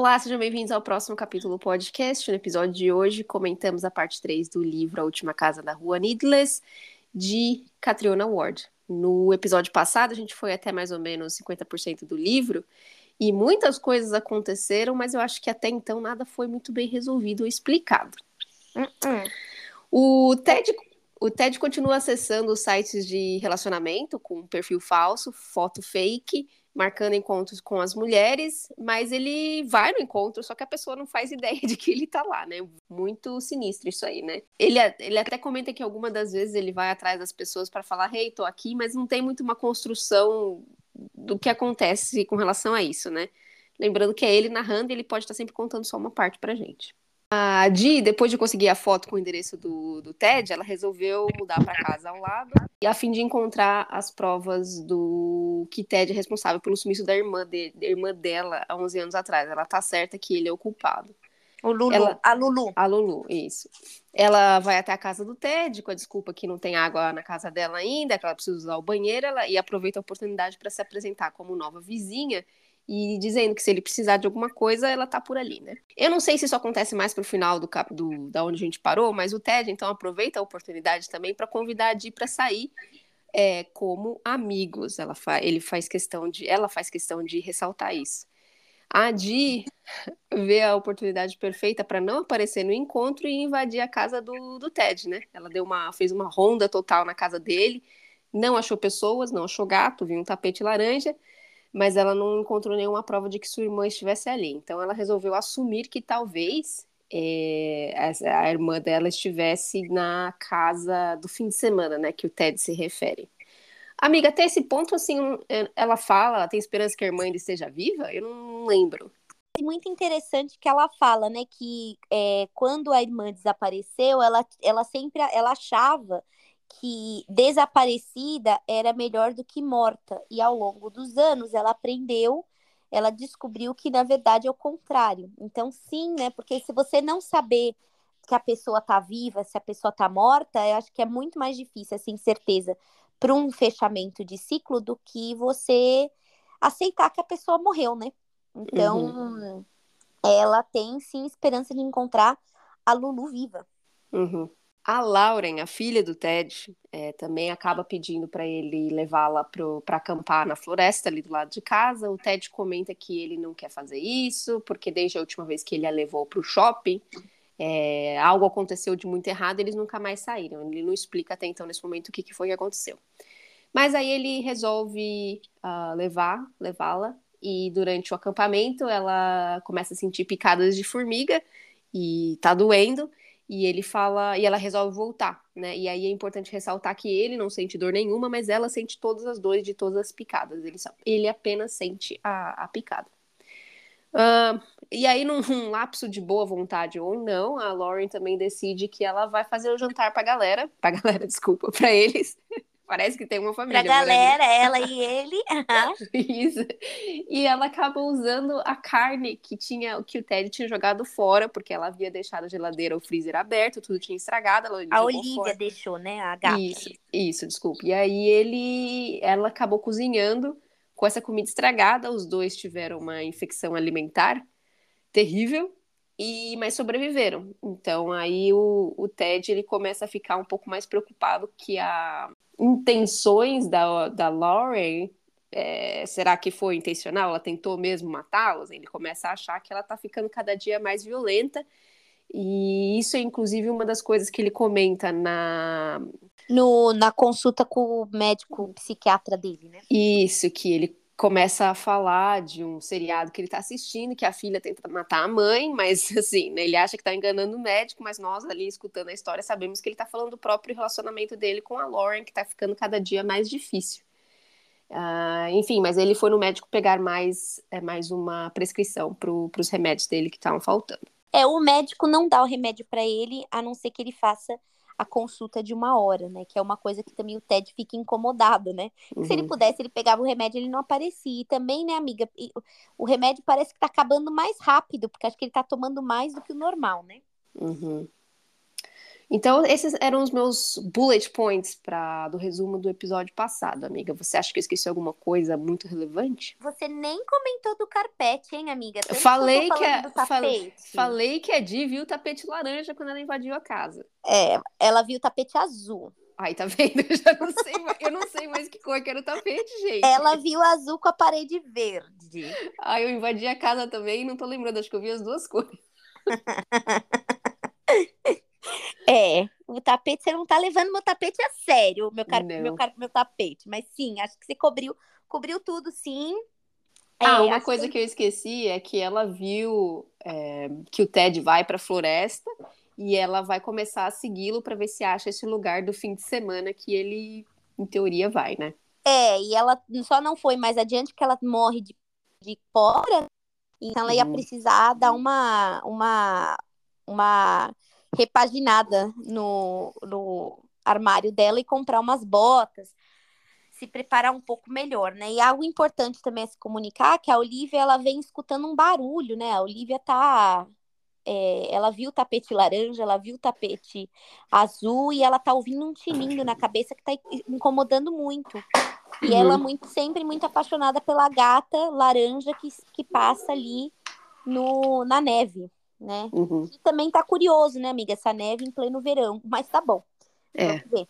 Olá, sejam bem-vindos ao próximo capítulo do podcast. No episódio de hoje, comentamos a parte 3 do livro A Última Casa da Rua Needless, de Catriona Ward. No episódio passado, a gente foi até mais ou menos 50% do livro, e muitas coisas aconteceram, mas eu acho que até então nada foi muito bem resolvido ou explicado. Uh -uh. O Ted o Ted continua acessando os sites de relacionamento com perfil falso, foto fake, marcando encontros com as mulheres, mas ele vai no encontro, só que a pessoa não faz ideia de que ele tá lá, né? Muito sinistro isso aí, né? Ele, ele até comenta que algumas das vezes ele vai atrás das pessoas para falar, hey, tô aqui, mas não tem muito uma construção do que acontece com relação a isso, né? Lembrando que é ele narrando e ele pode estar sempre contando só uma parte pra gente. A Di, depois de conseguir a foto com o endereço do, do Ted, ela resolveu mudar para casa ao lado, e a fim de encontrar as provas do que Ted é responsável pelo sumiço da irmã, de, da irmã dela há 11 anos atrás. Ela tá certa que ele é o culpado. O Lulu, ela, a Lulu. A Lulu, isso. Ela vai até a casa do Ted com a desculpa que não tem água na casa dela ainda, que ela precisa usar o banheiro, ela, e aproveita a oportunidade para se apresentar como nova vizinha e dizendo que se ele precisar de alguma coisa, ela tá por ali, né? Eu não sei se isso acontece mais pro final do, cap, do da onde a gente parou, mas o Ted então aproveita a oportunidade também para convidar a Di para sair é, como amigos. Ela fa ele faz questão de, ela faz questão de ressaltar isso. A Di vê a oportunidade perfeita para não aparecer no encontro e invadir a casa do, do Ted, né? Ela deu uma, fez uma ronda total na casa dele, não achou pessoas, não achou gato, viu um tapete laranja mas ela não encontrou nenhuma prova de que sua irmã estivesse ali. Então ela resolveu assumir que talvez é, a, irmã dela estivesse na casa do fim de semana, né, que o Ted se refere. Amiga, até esse ponto, assim, é, ela fala, ela tem esperança que a irmã ainda esteja viva? Eu não lembro. É muito interessante que ela fala, né, que é, quando a irmã desapareceu, ela, ela sempre ela achava que desaparecida era melhor do que morta. E ao longo dos anos ela aprendeu, ela descobriu que na verdade é o contrário. Então, sim, né? Porque se você não saber que a pessoa tá viva, se a pessoa tá morta, eu acho que é muito mais difícil, assim, certeza, para um fechamento de ciclo do que você aceitar que a pessoa morreu, né? Então, uhum. ela tem sim esperança de encontrar a Lulu viva. Uhum. A Lauren, a filha do Ted, é, também acaba pedindo para ele levá-la para acampar na floresta ali do lado de casa. O Ted comenta que ele não quer fazer isso, porque desde a última vez que ele a levou para o shopping, é, algo aconteceu de muito errado, eles nunca mais saíram. Ele não explica até então, nesse momento, o que, que foi que aconteceu. Mas aí ele resolve uh, levar, levá-la, e durante o acampamento ela começa a sentir picadas de formiga e tá doendo e ele fala e ela resolve voltar, né? E aí é importante ressaltar que ele não sente dor nenhuma, mas ela sente todas as dores de todas as picadas. Ele, ele apenas sente a, a picada. Uh, e aí, num um lapso de boa vontade ou não, a Lauren também decide que ela vai fazer o jantar pra galera, pra galera, desculpa, pra eles. Parece que tem uma família. Pra galera, ela e ele. Isso. E ela acaba usando a carne que tinha, que o Ted tinha jogado fora, porque ela havia deixado a geladeira, o freezer aberto, tudo tinha estragado. A Olivia fora. deixou, né? A gata. Isso, isso, desculpa. E aí ele, ela acabou cozinhando com essa comida estragada. Os dois tiveram uma infecção alimentar terrível e mas sobreviveram. Então aí o, o Ted ele começa a ficar um pouco mais preocupado que a intenções da, da Lauren, é, será que foi intencional? Ela tentou mesmo matá-los? Ele começa a achar que ela está ficando cada dia mais violenta. E isso é inclusive uma das coisas que ele comenta na no, na consulta com o médico psiquiatra dele, né? Isso, que ele começa a falar de um seriado que ele está assistindo, que a filha tenta matar a mãe, mas assim, né, ele acha que está enganando o médico, mas nós ali escutando a história sabemos que ele está falando do próprio relacionamento dele com a Lauren, que está ficando cada dia mais difícil. Uh, enfim, mas ele foi no médico pegar mais, é, mais uma prescrição para os remédios dele que estavam faltando. É, o médico não dá o remédio para ele, a não ser que ele faça a consulta de uma hora, né? Que é uma coisa que também o Ted fica incomodado, né? Uhum. Se ele uhum. pudesse, ele pegava o remédio ele não aparecia. E também, né, amiga, o remédio parece que tá acabando mais rápido, porque acho que ele tá tomando mais do que o normal, né? Uhum. Então, esses eram os meus bullet points para do resumo do episódio passado, amiga. Você acha que eu esqueci alguma coisa muito relevante? Você nem comentou do carpete, hein, amiga? Tanto falei que, a, falei, falei que a Di viu o tapete laranja quando ela invadiu a casa. É, ela viu o tapete azul. Ai, tá vendo? Eu já não sei, eu não sei mais que cor que era o tapete, gente. Ela viu azul com a parede verde. Ai, eu invadi a casa também e não tô lembrando, acho que eu vi as duas cores. É, o tapete, você não tá levando meu tapete a sério, meu, car meu, car meu tapete. Mas sim, acho que você cobriu, cobriu tudo, sim. Ah, é, uma coisa que... que... eu esqueci é que ela viu é, que o Ted vai pra floresta e ela vai começar a segui-lo para ver se acha esse lugar do fim de semana que ele, em teoria, vai, né? É, e ela só não foi mais adiante que ela morre de, de cobra, então ela ia precisar dar uma, uma, uma repaginada no, no armário dela e comprar umas botas, se preparar um pouco melhor, né? E algo importante também a se comunicar que a Olivia ela vem escutando um barulho, né? A Olivia tá é, ela viu o tapete laranja, ela viu o tapete azul e ela tá ouvindo um tinindo na cabeça que tá incomodando muito. E uhum. ela muito sempre muito apaixonada pela gata laranja que, que passa ali no, na neve né? Uhum. E também tá curioso, né, amiga? Essa neve em pleno verão, mas tá bom. É. Vamos ver.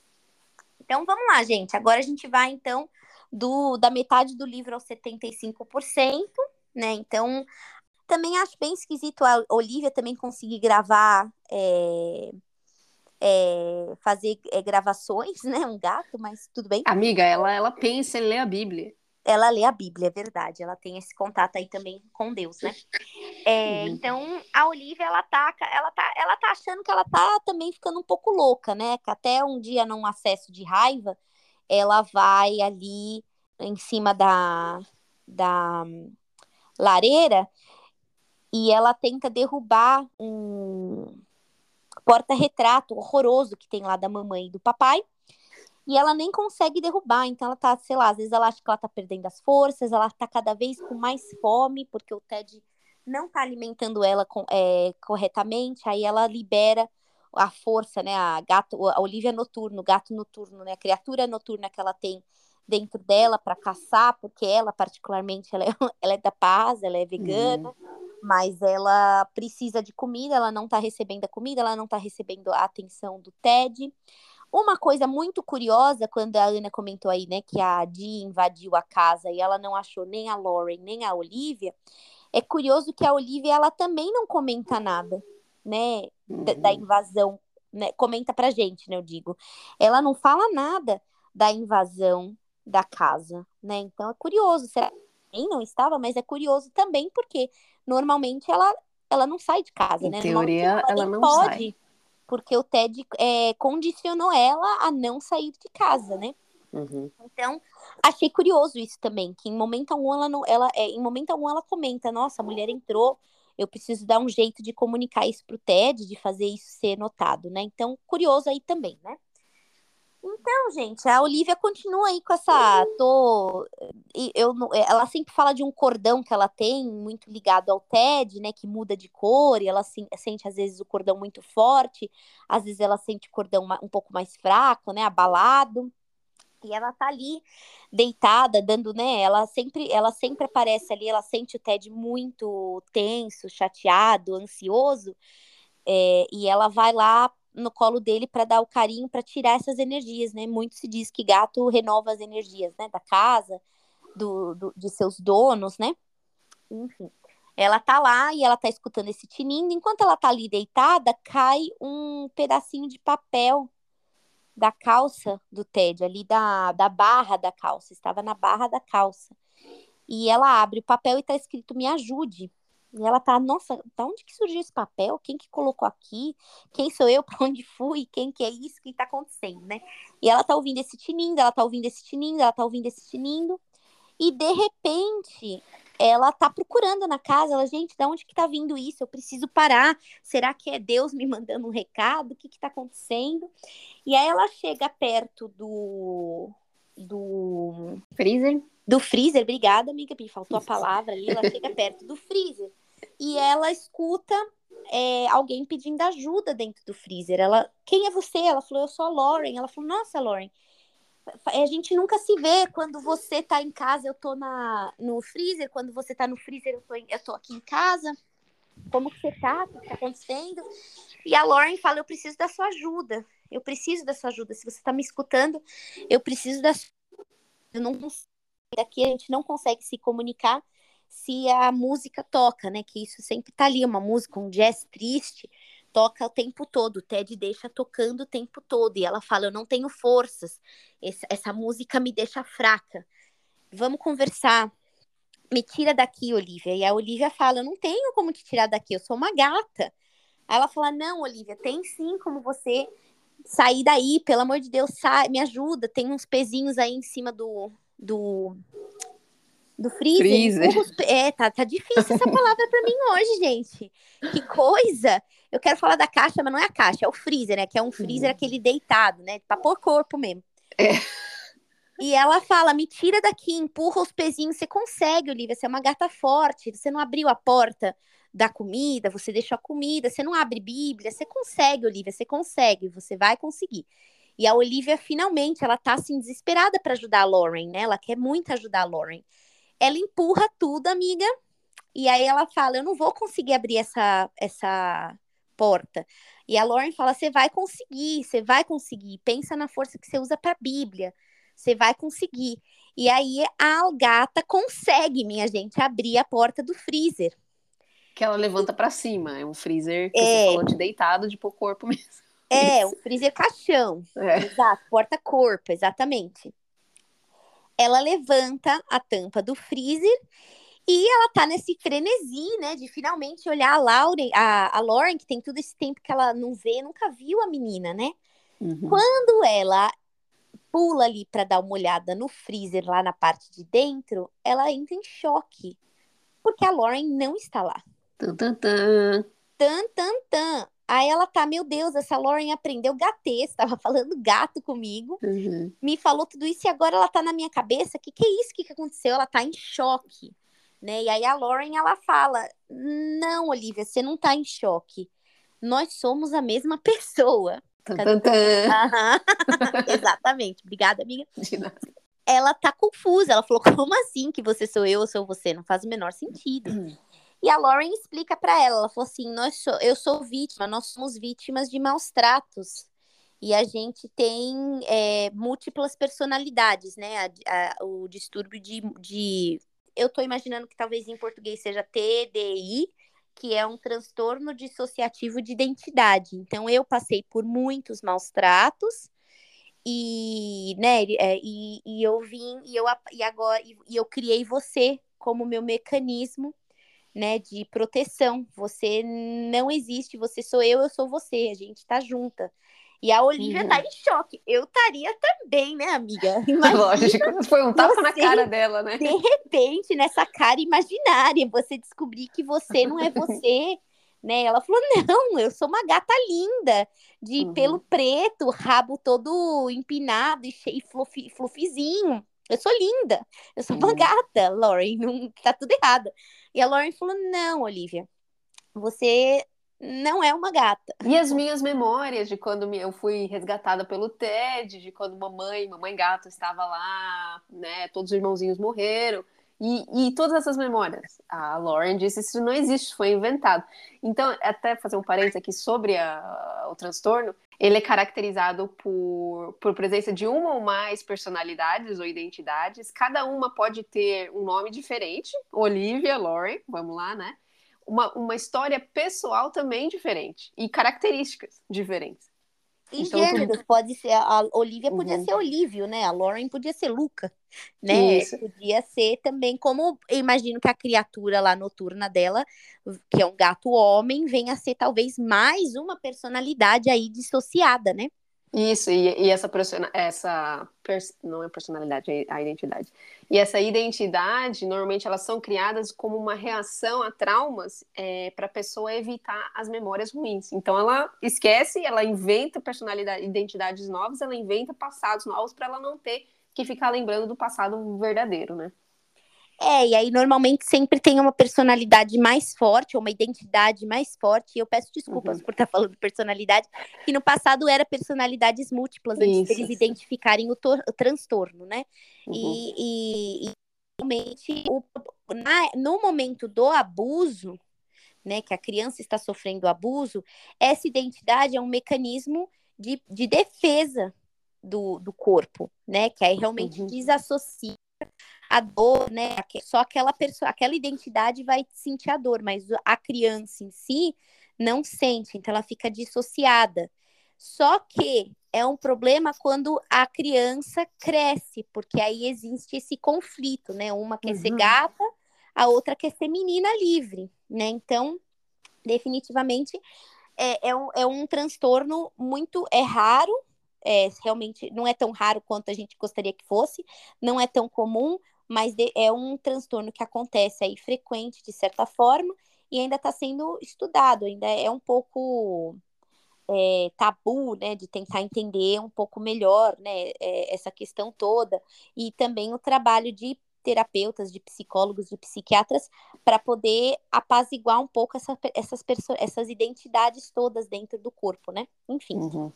Então vamos lá, gente. Agora a gente vai, então, do da metade do livro aos 75%, né? Então, também acho bem esquisito a Olivia também conseguir gravar. É... É, fazer é, gravações, né? Um gato, mas tudo bem. Amiga, ela, ela pensa em ler a Bíblia ela lê a Bíblia, é verdade. Ela tem esse contato aí também com Deus, né? É, uhum. Então, a Olivia, ela tá, ela, tá, ela tá achando que ela tá também ficando um pouco louca, né? Que até um dia, num acesso de raiva, ela vai ali em cima da, da lareira e ela tenta derrubar um porta-retrato horroroso que tem lá da mamãe e do papai e ela nem consegue derrubar. Então ela tá, sei lá, às vezes ela acha que ela tá perdendo as forças, ela tá cada vez com mais fome, porque o Ted não tá alimentando ela com, é, corretamente, aí ela libera a força, né, a gato, a Olivia noturno, gato noturno, né, a criatura noturna que ela tem dentro dela para caçar, porque ela particularmente ela é, ela é da paz, ela é vegana, uhum. mas ela precisa de comida, ela não tá recebendo a comida, ela não tá recebendo a atenção do Ted. Uma coisa muito curiosa, quando a Ana comentou aí, né, que a Dee invadiu a casa e ela não achou nem a Lauren, nem a Olivia, é curioso que a Olivia, ela também não comenta nada, né, da, da uhum. invasão, né, comenta pra gente, né, eu digo. Ela não fala nada da invasão da casa, né, então é curioso, será que não estava, mas é curioso também porque normalmente ela, ela não sai de casa, em né? teoria, ela, ela não pode. sai porque o Ted é, condicionou ela a não sair de casa, né? Uhum. Então, achei curioso isso também, que em momento algum ela não, ela, é, em momento algum ela comenta, nossa, a mulher entrou, eu preciso dar um jeito de comunicar isso pro Ted, de fazer isso ser notado, né? Então, curioso aí também, né? Então, gente, a Olivia continua aí com essa. Tô, eu, ela sempre fala de um cordão que ela tem, muito ligado ao TED, né? Que muda de cor, e ela sente, às vezes, o cordão muito forte, às vezes ela sente o cordão um pouco mais fraco, né? Abalado. E ela tá ali deitada, dando, né? Ela sempre, ela sempre aparece ali, ela sente o Ted muito tenso, chateado, ansioso. É, e ela vai lá no colo dele para dar o carinho, para tirar essas energias, né? Muito se diz que gato renova as energias, né? Da casa, do, do, de seus donos, né? Enfim. Ela tá lá e ela tá escutando esse tinindo. Enquanto ela tá ali deitada, cai um pedacinho de papel da calça do Ted, ali da, da barra da calça. Estava na barra da calça. E ela abre o papel e tá escrito: Me ajude. E ela tá, nossa, da onde que surgiu esse papel? Quem que colocou aqui? Quem sou eu? Para onde fui? Quem que é isso? que tá acontecendo, né? E ela tá ouvindo esse tinindo, ela tá ouvindo esse tinindo, ela tá ouvindo esse tinindo. E de repente, ela tá procurando na casa, ela, gente, da onde que tá vindo isso? Eu preciso parar. Será que é Deus me mandando um recado? O que que tá acontecendo? E aí ela chega perto do do freezer do freezer, obrigada, amiga, me faltou a palavra ali, ela chega perto do freezer. e ela escuta é, alguém pedindo ajuda dentro do freezer. Ela, quem é você? Ela falou, eu sou a Lauren. Ela falou, nossa, Lauren, a gente nunca se vê. Quando você tá em casa, eu tô na, no freezer. Quando você tá no freezer, eu tô, eu tô aqui em casa. Como que você tá? O que tá acontecendo? E a Lauren fala, eu preciso da sua ajuda. Eu preciso da sua ajuda. Se você tá me escutando, eu preciso da sua eu não aqui a gente não consegue se comunicar se a música toca, né? Que isso sempre tá ali, uma música, um jazz triste, toca o tempo todo. O Ted deixa tocando o tempo todo. E ela fala: Eu não tenho forças, essa, essa música me deixa fraca. Vamos conversar. Me tira daqui, Olivia. E a Olivia fala: Eu não tenho como te tirar daqui, eu sou uma gata. Aí ela fala: Não, Olivia, tem sim como você sair daí, pelo amor de Deus, sai, me ajuda. Tem uns pezinhos aí em cima do, do do freezer. freezer. É, tá, tá difícil essa palavra para mim hoje, gente. Que coisa! Eu quero falar da caixa, mas não é a caixa, é o freezer, né? Que é um freezer uhum. aquele deitado, né? Pra pôr corpo mesmo. É. E ela fala: me tira daqui, empurra os pezinhos. Você consegue, Olivia, você é uma gata forte. Você não abriu a porta da comida, você deixou a comida, você não abre Bíblia. Você consegue, Olivia, você consegue, você vai conseguir. E a Olivia, finalmente, ela tá assim, desesperada para ajudar a Lauren, né? Ela quer muito ajudar a Lauren ela empurra tudo, amiga. E aí ela fala: Eu não vou conseguir abrir essa, essa porta. E a Lauren fala: Você vai conseguir, você vai conseguir. Pensa na força que você usa para a Bíblia. Você vai conseguir. E aí a gata consegue, minha gente, abrir a porta do freezer. Que ela levanta para cima. É um freezer que é... você falou de deitado, de pôr corpo mesmo. É, um freezer caixão. É. Exato, porta-corpo, exatamente ela levanta a tampa do freezer e ela tá nesse frenesi, né, de finalmente olhar a Lauren, a, a Lauren, que tem todo esse tempo que ela não vê, nunca viu a menina, né? Uhum. Quando ela pula ali para dar uma olhada no freezer lá na parte de dentro, ela entra em choque, porque a Lauren não está lá. Tan, tan, tan. Tan, tan, tan. Aí ela tá, meu Deus, essa Lauren aprendeu gatês, estava falando gato comigo, uhum. me falou tudo isso e agora ela tá na minha cabeça, que que é isso, que que aconteceu? Ela tá em choque, né? E aí a Lauren, ela fala, não, Olivia, você não tá em choque, nós somos a mesma pessoa. Exatamente, obrigada, amiga. Ela tá confusa, ela falou, como assim que você sou eu ou sou você? Não faz o menor sentido. Uhum. E a Lauren explica para ela, ela falou assim, nós eu sou vítima, nós somos vítimas de maus tratos. E a gente tem é, múltiplas personalidades, né? A, a, o distúrbio de, de. Eu estou imaginando que talvez em português seja TDI, que é um transtorno dissociativo de identidade. Então, eu passei por muitos maus tratos, e, né, é, e, e eu vim, e eu, e agora, e, e eu criei você como meu mecanismo né, de proteção. Você não existe, você sou eu, eu sou você, a gente tá junta. E a Olivia tá uhum. tá em choque. Eu estaria também, né, amiga? Imagina Lógico, foi um tapa na cara dela, né? De repente, nessa cara imaginária, você descobrir que você não é você, né? Ela falou: não, eu sou uma gata linda, de uhum. pelo preto, rabo todo empinado e cheio fluff, fluffzinho. Eu sou linda, eu sou uma uhum. gata, Lauren, não tá tudo errado. E a Lauren falou: não, Olivia, você não é uma gata. E as minhas memórias de quando eu fui resgatada pelo Ted, de quando mamãe, mamãe gato estava lá, né? Todos os irmãozinhos morreram. E, e todas essas memórias. A Lauren disse isso não existe, foi inventado. Então, até fazer um parênteses aqui sobre a, o transtorno, ele é caracterizado por, por presença de uma ou mais personalidades ou identidades. Cada uma pode ter um nome diferente. Olivia, Lauren, vamos lá, né? Uma, uma história pessoal também diferente e características diferentes. E então, gêneros, tudo... pode ser, a Olivia podia uhum. ser Olívio, né? A Lauren podia ser Luca, né? Isso. Podia ser também, como eu imagino que a criatura lá noturna dela, que é um gato homem, venha a ser talvez mais uma personalidade aí dissociada, né? Isso, e, e essa, essa não é personalidade, é a identidade. E essa identidade, normalmente elas são criadas como uma reação a traumas é, para a pessoa evitar as memórias ruins. Então ela esquece, ela inventa personalidade, identidades novas, ela inventa passados novos para ela não ter que ficar lembrando do passado verdadeiro, né? É, e aí normalmente sempre tem uma personalidade mais forte, ou uma identidade mais forte. E eu peço desculpas uhum. por estar falando personalidade, que no passado era personalidades múltiplas, antes Isso. deles identificarem o, o transtorno, né? Uhum. E, e, e, realmente, o, na, no momento do abuso, né, que a criança está sofrendo abuso, essa identidade é um mecanismo de, de defesa do, do corpo, né? Que aí realmente uhum. desassocia a dor, né? Só aquela pessoa, aquela identidade vai sentir a dor, mas a criança em si não sente, então ela fica dissociada. Só que é um problema quando a criança cresce, porque aí existe esse conflito, né? Uma quer uhum. ser gata, a outra quer ser menina livre, né? Então, definitivamente é, é, um, é um transtorno muito é raro, é, realmente não é tão raro quanto a gente gostaria que fosse, não é tão comum, mas é um transtorno que acontece aí frequente de certa forma e ainda está sendo estudado, ainda é um pouco é, tabu, né, de tentar entender um pouco melhor, né, é, essa questão toda e também o trabalho de terapeutas, de psicólogos, de psiquiatras para poder apaziguar um pouco essa, essas, essas identidades todas dentro do corpo, né? Enfim. Uhum.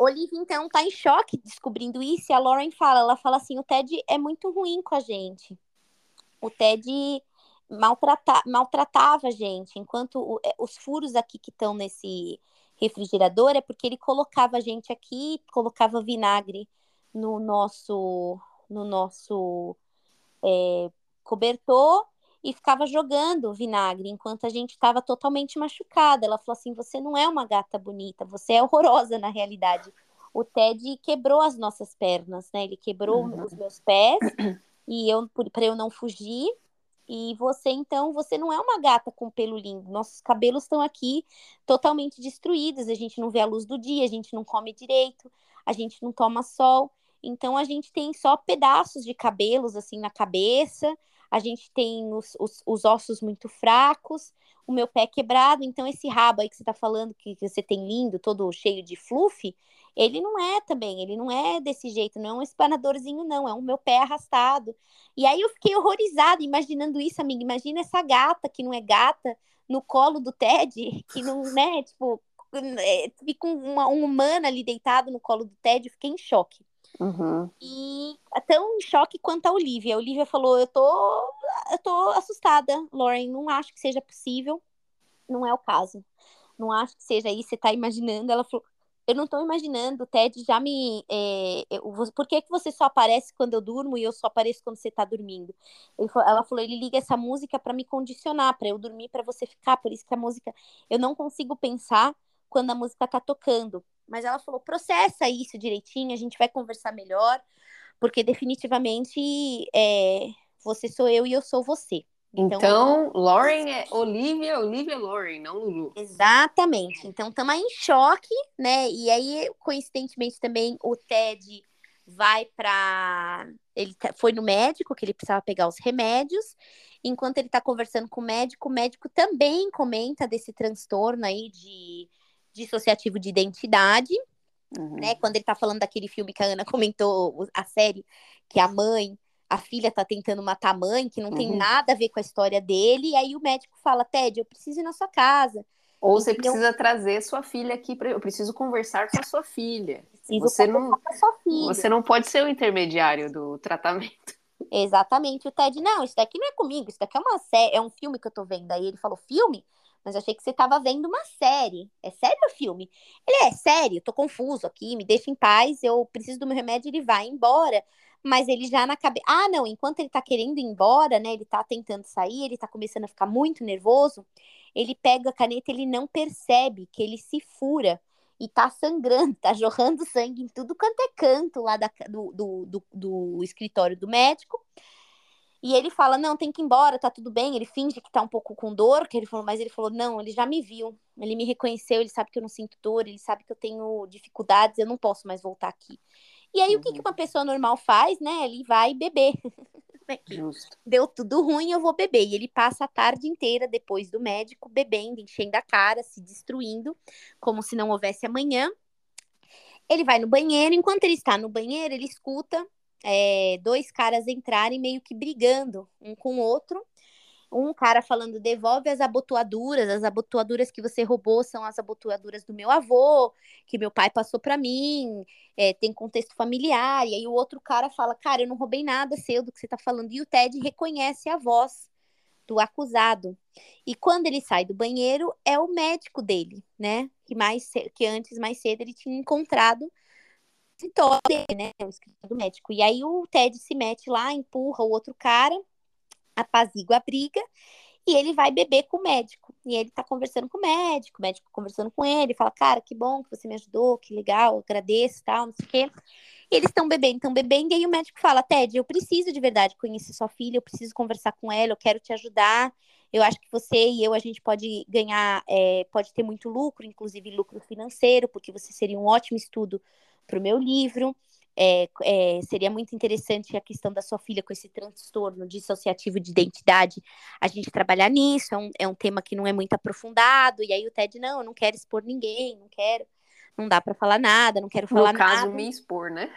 Olivia, então, tá em choque descobrindo isso, e a Lauren fala, ela fala assim, o Ted é muito ruim com a gente. O Ted maltrata, maltratava a gente, enquanto o, é, os furos aqui que estão nesse refrigerador é porque ele colocava a gente aqui, colocava vinagre no nosso, no nosso é, cobertor e ficava jogando vinagre enquanto a gente estava totalmente machucada. Ela falou assim: Você não é uma gata bonita, você é horrorosa na realidade. O Ted quebrou as nossas pernas, né? Ele quebrou uhum. os meus pés e eu para eu não fugir. E você, então, você não é uma gata com pelo lindo. Nossos cabelos estão aqui totalmente destruídos. A gente não vê a luz do dia, a gente não come direito, a gente não toma sol. Então, a gente tem só pedaços de cabelos assim na cabeça a gente tem os, os, os, ossos muito fracos, o meu pé quebrado, então esse rabo aí que você tá falando, que, que você tem lindo, todo cheio de fluff, ele não é também, ele não é desse jeito, não é um espanadorzinho, não, é um meu pé arrastado. E aí eu fiquei horrorizada imaginando isso, amiga. Imagina essa gata que não é gata no colo do Ted, que não, né, tipo, é, fica uma, um humano ali deitado no colo do Ted, eu fiquei em choque. Uhum. E tão em choque quanto a Olivia. A Olivia falou: Eu tô, eu tô assustada, Lauren. Não acho que seja possível. Não é o caso. Não acho que seja isso. Você tá imaginando. Ela falou: Eu não tô imaginando. O Ted já me. É, eu, por que, que você só aparece quando eu durmo e eu só apareço quando você tá dormindo? Ela falou: Ele liga essa música para me condicionar, para eu dormir, para você ficar. Por isso que a música. Eu não consigo pensar quando a música tá tocando mas ela falou: processa isso direitinho, a gente vai conversar melhor, porque definitivamente é, você sou eu e eu sou você. Então, então Lauren é Olivia, Olivia Lauren, não Lulu. Exatamente. Então estamos em choque, né? E aí, coincidentemente, também o Ted vai para. Ele tá, foi no médico, que ele precisava pegar os remédios. Enquanto ele está conversando com o médico, o médico também comenta desse transtorno aí de dissociativo de identidade, uhum. né? Quando ele tá falando daquele filme que a Ana comentou, a série, que a mãe, a filha tá tentando matar a mãe, que não uhum. tem nada a ver com a história dele, e aí o médico fala, Ted, eu preciso ir na sua casa. Ou você precisa trazer sua filha aqui para eu preciso conversar com a sua filha. Preciso você não, filha. você não pode ser o intermediário do tratamento. Exatamente, o Ted, não, isso daqui não é comigo, isso daqui é uma série, é um filme que eu tô vendo. Aí ele falou, filme? Mas achei que você estava vendo uma série. É sério o filme? Ele é sério, tô confuso aqui, me deixa em paz, eu preciso do meu remédio, ele vai embora. Mas ele já na cabeça. Ah, não, enquanto ele tá querendo ir embora, né? Ele tá tentando sair, ele tá começando a ficar muito nervoso. Ele pega a caneta, ele não percebe que ele se fura e tá sangrando, tá jorrando sangue em tudo quanto é canto lá da, do, do, do, do escritório do médico. E ele fala: Não, tem que ir embora, tá tudo bem. Ele finge que tá um pouco com dor, que ele falou, mas ele falou: Não, ele já me viu, ele me reconheceu, ele sabe que eu não sinto dor, ele sabe que eu tenho dificuldades, eu não posso mais voltar aqui. E aí, uhum. o que, que uma pessoa normal faz, né? Ele vai beber. Justo. Deu tudo ruim, eu vou beber. E ele passa a tarde inteira depois do médico bebendo, enchendo a cara, se destruindo, como se não houvesse amanhã. Ele vai no banheiro, enquanto ele está no banheiro, ele escuta é, dois caras entrarem meio que brigando um com o outro. Um cara falando, devolve as abotoaduras, as abotoaduras que você roubou são as abotoaduras do meu avô, que meu pai passou para mim, é, tem contexto familiar. E aí o outro cara fala, cara, eu não roubei nada seu do que você tá falando. E o Ted reconhece a voz do acusado. E quando ele sai do banheiro, é o médico dele, né? Que mais que antes, mais cedo, ele tinha encontrado escritório dele, né? O escritório do médico. E aí o Ted se mete lá, empurra o outro cara, apazigua a briga, e ele vai beber com o médico. E ele tá conversando com o médico, o médico conversando com ele, fala, cara, que bom que você me ajudou, que legal, agradeço, tal, não sei o quê. Eles estão bebendo, estão bebendo, e aí o médico fala: Ted, eu preciso de verdade conhecer sua filha, eu preciso conversar com ela, eu quero te ajudar. Eu acho que você e eu, a gente pode ganhar, é, pode ter muito lucro, inclusive lucro financeiro, porque você seria um ótimo estudo para o meu livro. É, é, seria muito interessante a questão da sua filha com esse transtorno dissociativo de identidade, a gente trabalhar nisso, é um, é um tema que não é muito aprofundado, e aí o Ted, não, eu não quero expor ninguém, não quero não dá para falar nada, não quero falar no nada. No caso, me expor, né?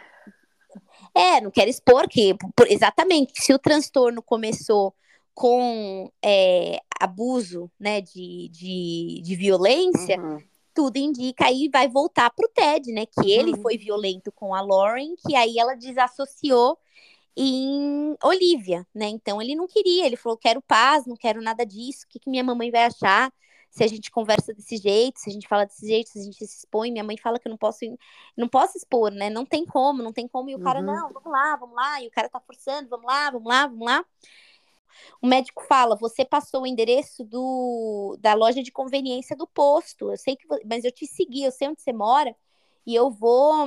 É, não quero expor que, por, exatamente, se o transtorno começou com é, abuso, né, de, de, de violência, uhum. Tudo indica aí vai voltar pro Ted, né, que uhum. ele foi violento com a Lauren, que aí ela desassociou em Olivia, né, então ele não queria, ele falou, quero paz, não quero nada disso, o que, que minha mamãe vai achar? se a gente conversa desse jeito, se a gente fala desse jeito, se a gente se expõe, minha mãe fala que eu não posso, não posso expor, né? Não tem como, não tem como. E o cara, uhum. não, vamos lá, vamos lá. E o cara tá forçando, vamos lá, vamos lá, vamos lá. O médico fala: você passou o endereço do, da loja de conveniência do posto. Eu sei que, mas eu te segui, eu sei onde você mora e eu vou.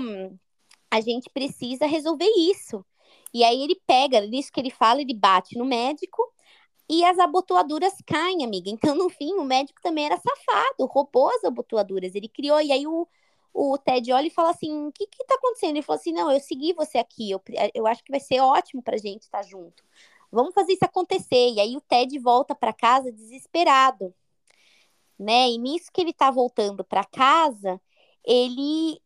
A gente precisa resolver isso. E aí ele pega, nisso que ele fala, ele bate no médico e as abotoaduras caem, amiga. Então, no fim, o médico também era safado, roubou as abotoaduras. Ele criou, e aí o, o Ted olha e fala assim: o que que tá acontecendo? Ele falou assim: não, eu segui você aqui, eu, eu acho que vai ser ótimo pra gente estar junto. Vamos fazer isso acontecer. E aí o Ted volta para casa desesperado, né? E nisso que ele tá voltando para casa, ele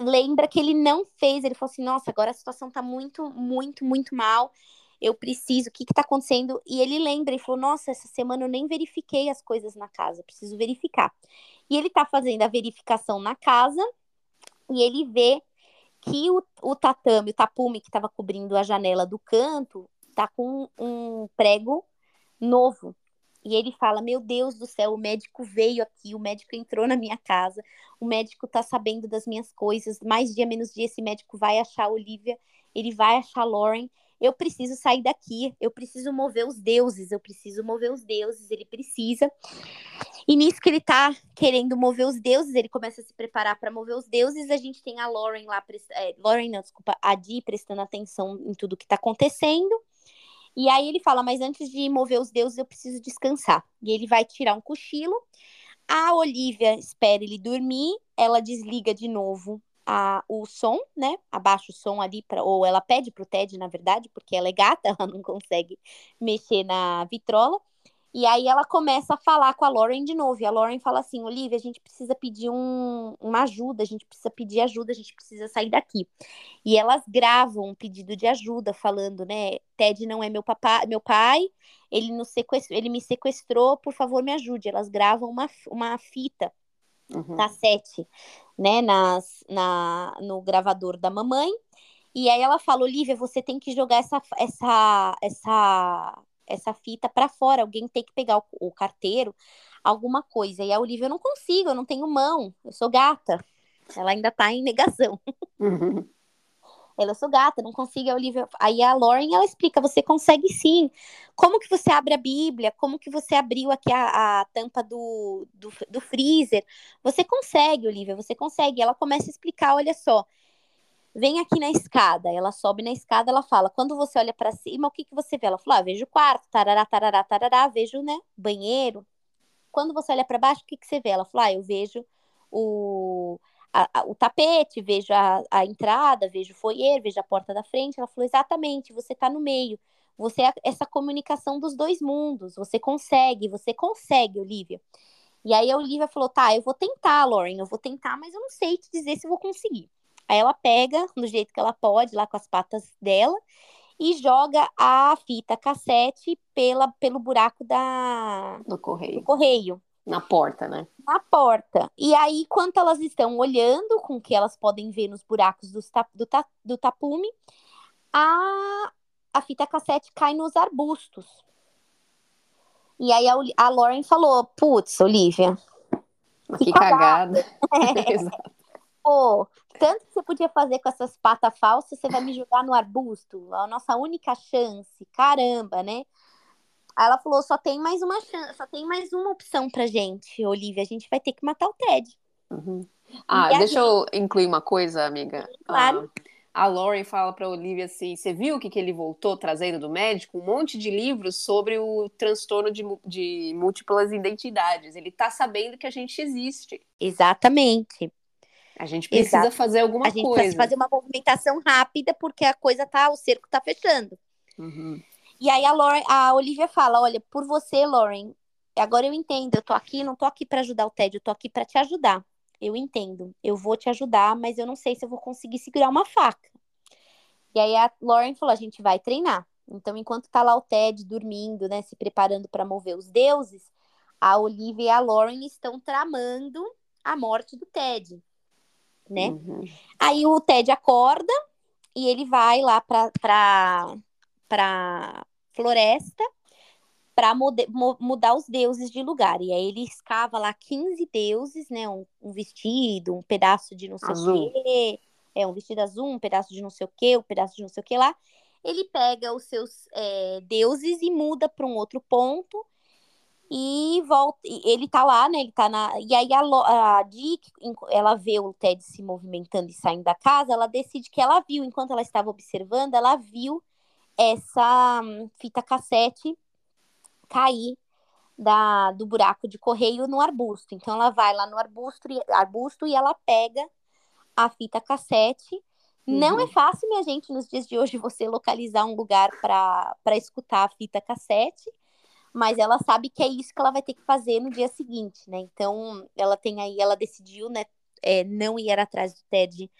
lembra que ele não fez. Ele falou assim: nossa, agora a situação tá muito, muito, muito mal eu preciso, o que está acontecendo? E ele lembra e falou: Nossa, essa semana eu nem verifiquei as coisas na casa, preciso verificar. E ele está fazendo a verificação na casa e ele vê que o, o tatame, o tapume que estava cobrindo a janela do canto, tá com um prego novo. E ele fala: Meu Deus do céu, o médico veio aqui, o médico entrou na minha casa, o médico tá sabendo das minhas coisas. Mais dia, menos dia, esse médico vai achar a Olivia, ele vai achar a Lauren eu preciso sair daqui, eu preciso mover os deuses, eu preciso mover os deuses, ele precisa. E nisso que ele tá querendo mover os deuses, ele começa a se preparar para mover os deuses. A gente tem a Lauren lá, é, Lauren não, desculpa, a Dee prestando atenção em tudo que tá acontecendo. E aí ele fala: Mas antes de mover os deuses, eu preciso descansar. E ele vai tirar um cochilo. A Olivia espera ele dormir, ela desliga de novo a, o som, né? Abaixa o som ali, pra, ou ela pede pro Ted, na verdade, porque ela é gata, ela não consegue mexer na vitrola. E aí ela começa a falar com a Lauren de novo. E a Lauren fala assim: Olivia, a gente precisa pedir um, uma ajuda, a gente precisa pedir ajuda, a gente precisa sair daqui. E elas gravam um pedido de ajuda, falando, né? Ted não é meu papai, meu pai, ele, nos sequestrou, ele me sequestrou, por favor, me ajude. Elas gravam uma, uma fita uhum. cassete, né, nas, na, no gravador da mamãe. E aí ela fala, Olivia, você tem que jogar essa, essa, essa, essa fita para fora. Alguém tem que pegar o, o, carteiro, alguma coisa. E a Olivia, eu não consigo, eu não tenho mão, eu sou gata. Ela ainda tá em negação. Uhum. Ela, eu sou gata, não consigo. A Olivia... Aí a Lauren, ela explica, você consegue sim. Como que você abre a Bíblia? Como que você abriu aqui a, a tampa do, do, do freezer? Você consegue, Olivia, você consegue. Ela começa a explicar, olha só. Vem aqui na escada. Ela sobe na escada, ela fala, quando você olha para cima, o que que você vê? Ela fala, ah, vejo o quarto, tarará, tarará, tarará, vejo, né, banheiro. Quando você olha para baixo, o que que você vê? Ela fala, ah, eu vejo o a, a, o tapete, vejo a, a entrada, vejo o foyer, vejo a porta da frente. Ela falou: exatamente, você está no meio. Você é essa comunicação dos dois mundos. Você consegue, você consegue, Olivia. E aí a Olivia falou: tá, eu vou tentar, Lauren, eu vou tentar, mas eu não sei te dizer se vou conseguir. Aí ela pega, do jeito que ela pode, lá com as patas dela, e joga a fita cassete pela, pelo buraco da, Do correio. do correio, Na porta, né? na porta. E aí, enquanto elas estão olhando, com o que elas podem ver nos buracos do, ta- do tapume, a, a fita cassete cai nos arbustos. E aí a, a Lauren falou: Putz, Olivia, Que que cagada. É. Exato. Pô, tanto que você podia fazer com essas patas falsas, você vai me jogar no arbusto. A nossa única chance. Caramba, né? Aí ela falou: só tem mais uma chance, só tem mais uma opção pra gente, Olivia. A gente vai ter que matar o Ted. Uhum. Ah, E deixa eu incluir uma coisa, amiga. Claro. Ah, a Lauren fala pra Olivia assim: você viu o que, que ele voltou trazendo do médico? Um monte de livros sobre o transtorno de, de múltiplas identidades. Ele tá sabendo que a gente existe. Exatamente. A gente precisa Exato. fazer alguma a gente coisa. precisa fazer uma movimentação rápida porque a coisa tá, o cerco tá fechando. Uhum. E aí a Lauren, a Olivia fala: "Olha, por você, Lauren, agora eu entendo, eu tô aqui, não tô aqui pra ajudar o Ted, eu tô aqui pra te ajudar. Eu entendo. Eu vou te ajudar, mas eu não sei se eu vou conseguir segurar uma faca." E aí a Lauren falou: "A gente vai treinar." Então, enquanto tá lá o Ted dormindo, né, se preparando pra mover os deuses, a Olivia e a Lauren estão tramando a morte do Ted, né? Uhum. Aí o Ted acorda e ele vai lá pra, pra, pra floresta mu- mudar os deuses de lugar. E aí ele escava lá 15 deuses, né? Um, um vestido, um pedaço de não sei o quê. É, um vestido azul, um pedaço de não sei o quê, um pedaço de não sei o quê lá. Ele pega os seus é, deuses e muda para um outro ponto. E volta, ele tá lá, né? Ele tá na. E aí a, a Dick, ela vê o Ted se movimentando e saindo da casa, ela decide que ela viu, enquanto ela estava observando, ela viu essa hum, fita cassete cair da, do buraco de correio no arbusto. Então ela vai lá no arbusto, e- arbusto e ela pega a fita cassete. Não Uhum. é fácil, minha gente, nos dias de hoje, você localizar um lugar para escutar a fita cassete, mas ela sabe que é isso que ela vai ter que fazer no dia seguinte, né? Então ela tem aí, ela decidiu, né, é, não ir atrás do Ted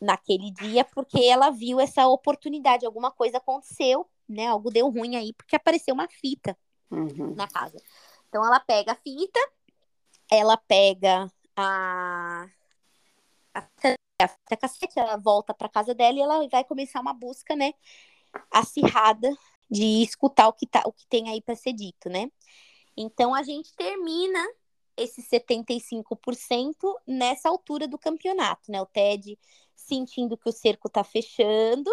naquele dia, porque ela viu essa oportunidade, alguma coisa aconteceu, né? Algo deu ruim aí, porque apareceu uma fita Uhum. na casa. Então ela pega a fita, ela pega a, a, a fita cassete, ela volta para casa dela e ela vai começar uma busca, né, acirrada de escutar o que tá, o que tem aí para ser dito, né? Então a gente termina esses 75% nessa altura do campeonato, né? O Ted sentindo que o cerco tá fechando.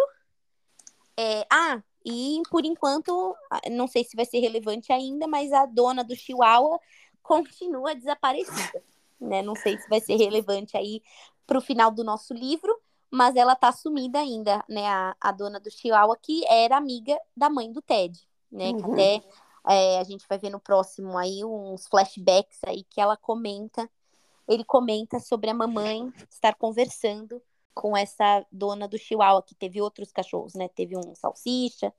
É, ah, e por enquanto, não sei se vai ser relevante ainda, mas a dona do Chihuahua continua desaparecida, né? Não sei se vai ser relevante aí para o final do nosso livro, mas ela tá sumida ainda, né? A, a dona do Chihuahua, que era amiga da mãe do Ted, né? Que Uhum. até é, a gente vai ver no próximo aí uns flashbacks aí que ela comenta, ele comenta sobre a mamãe estar conversando com essa dona do Chihuahua, que teve outros cachorros, né? Teve um salsicha,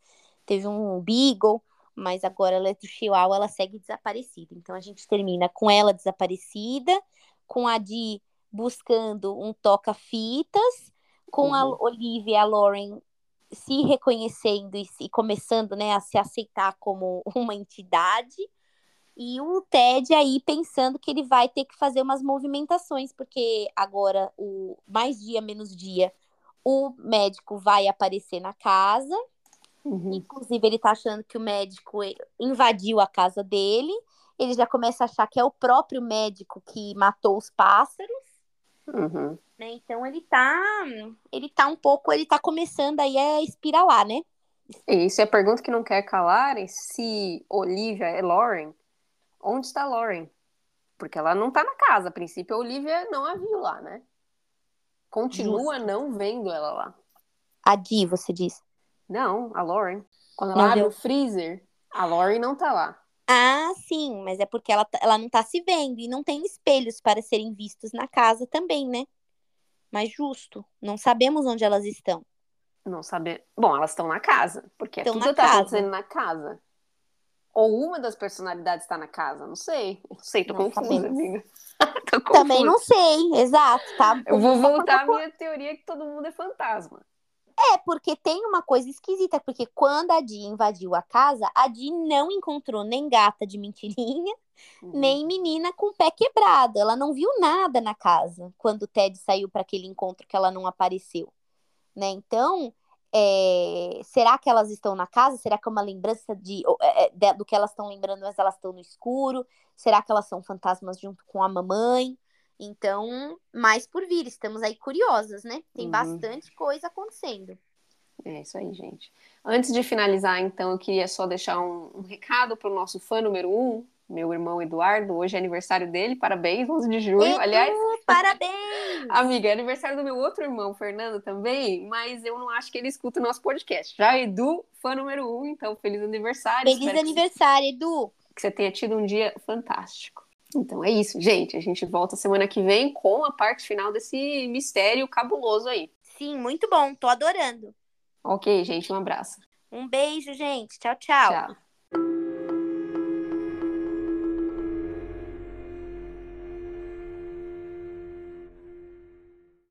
teve um beagle, mas agora ela é do Chihuahua, ela segue desaparecida. Então a gente termina com ela desaparecida, com a Di buscando um toca-fitas, com a Uhum. Olivia e a Lauren se reconhecendo e, se, começando né, a se aceitar como uma entidade. E o Ted aí pensando que ele vai ter que fazer umas movimentações, porque agora, o mais dia menos dia, o médico vai aparecer na casa. Uhum. Inclusive, ele tá achando que o médico invadiu a casa dele. Ele já começa a achar que é o próprio médico que matou os pássaros. Uhum. Né? Então ele tá, ele tá um pouco, ele tá começando aí a espiralar, né? E isso é a pergunta que não quer calar, é se Olivia é Lauren, onde está Lauren? Porque ela não tá na casa, a princípio a Olivia não a viu lá, né? Continua Justo. não vendo ela lá. A Di, você diz. Não, a Lauren. Quando Não ela abre viu? o freezer, a Lauren não tá lá. Ah, sim, mas é porque ela, tá- ela não tá se vendo e não tem espelhos para serem vistos na casa também, né? Mas justo, não sabemos onde elas estão. Não saber. Bom, elas estão na casa, porque Estão tudo tá casa. acontecendo na casa. Ou uma das personalidades está na casa, não sei. Não sei, tô Não confusa, sabemos. amiga. tô confusa. Também não sei, exato, tá? Eu vou voltar à minha teoria que todo mundo é fantasma. É, porque tem uma coisa esquisita, porque quando a Di invadiu a casa, a Di não encontrou nem gata de mentirinha, Uhum. nem menina com o pé quebrado. Ela não viu nada na casa quando o Ted saiu para aquele encontro que ela não apareceu, né? Então, é, será que elas estão na casa? Será que é uma lembrança de, é, é, de- do que elas estão lembrando, mas elas estão no escuro? Será que elas são fantasmas junto com a mamãe? Então, mais por vir, estamos aí curiosas, né? Tem Uhum. bastante coisa acontecendo. É isso aí, gente. Antes de finalizar, então, eu queria só deixar um, um recado para o nosso fã número um, meu irmão Eduardo. Hoje é aniversário dele, parabéns, 11 de junho. Edu, Aliás, parabéns! amiga, é aniversário do meu outro irmão, Fernando, também, mas eu não acho que ele escuta o nosso podcast. Já Edu, fã número um, então feliz aniversário. Feliz Espero que- aniversário, Edu! que você tenha tido um dia fantástico. Então é isso, gente. A gente volta semana que vem com a parte final desse mistério cabuloso aí. Sim, muito bom, tô adorando. Ok, gente, um abraço. Um beijo, gente. Tchau, tchau. Tchau.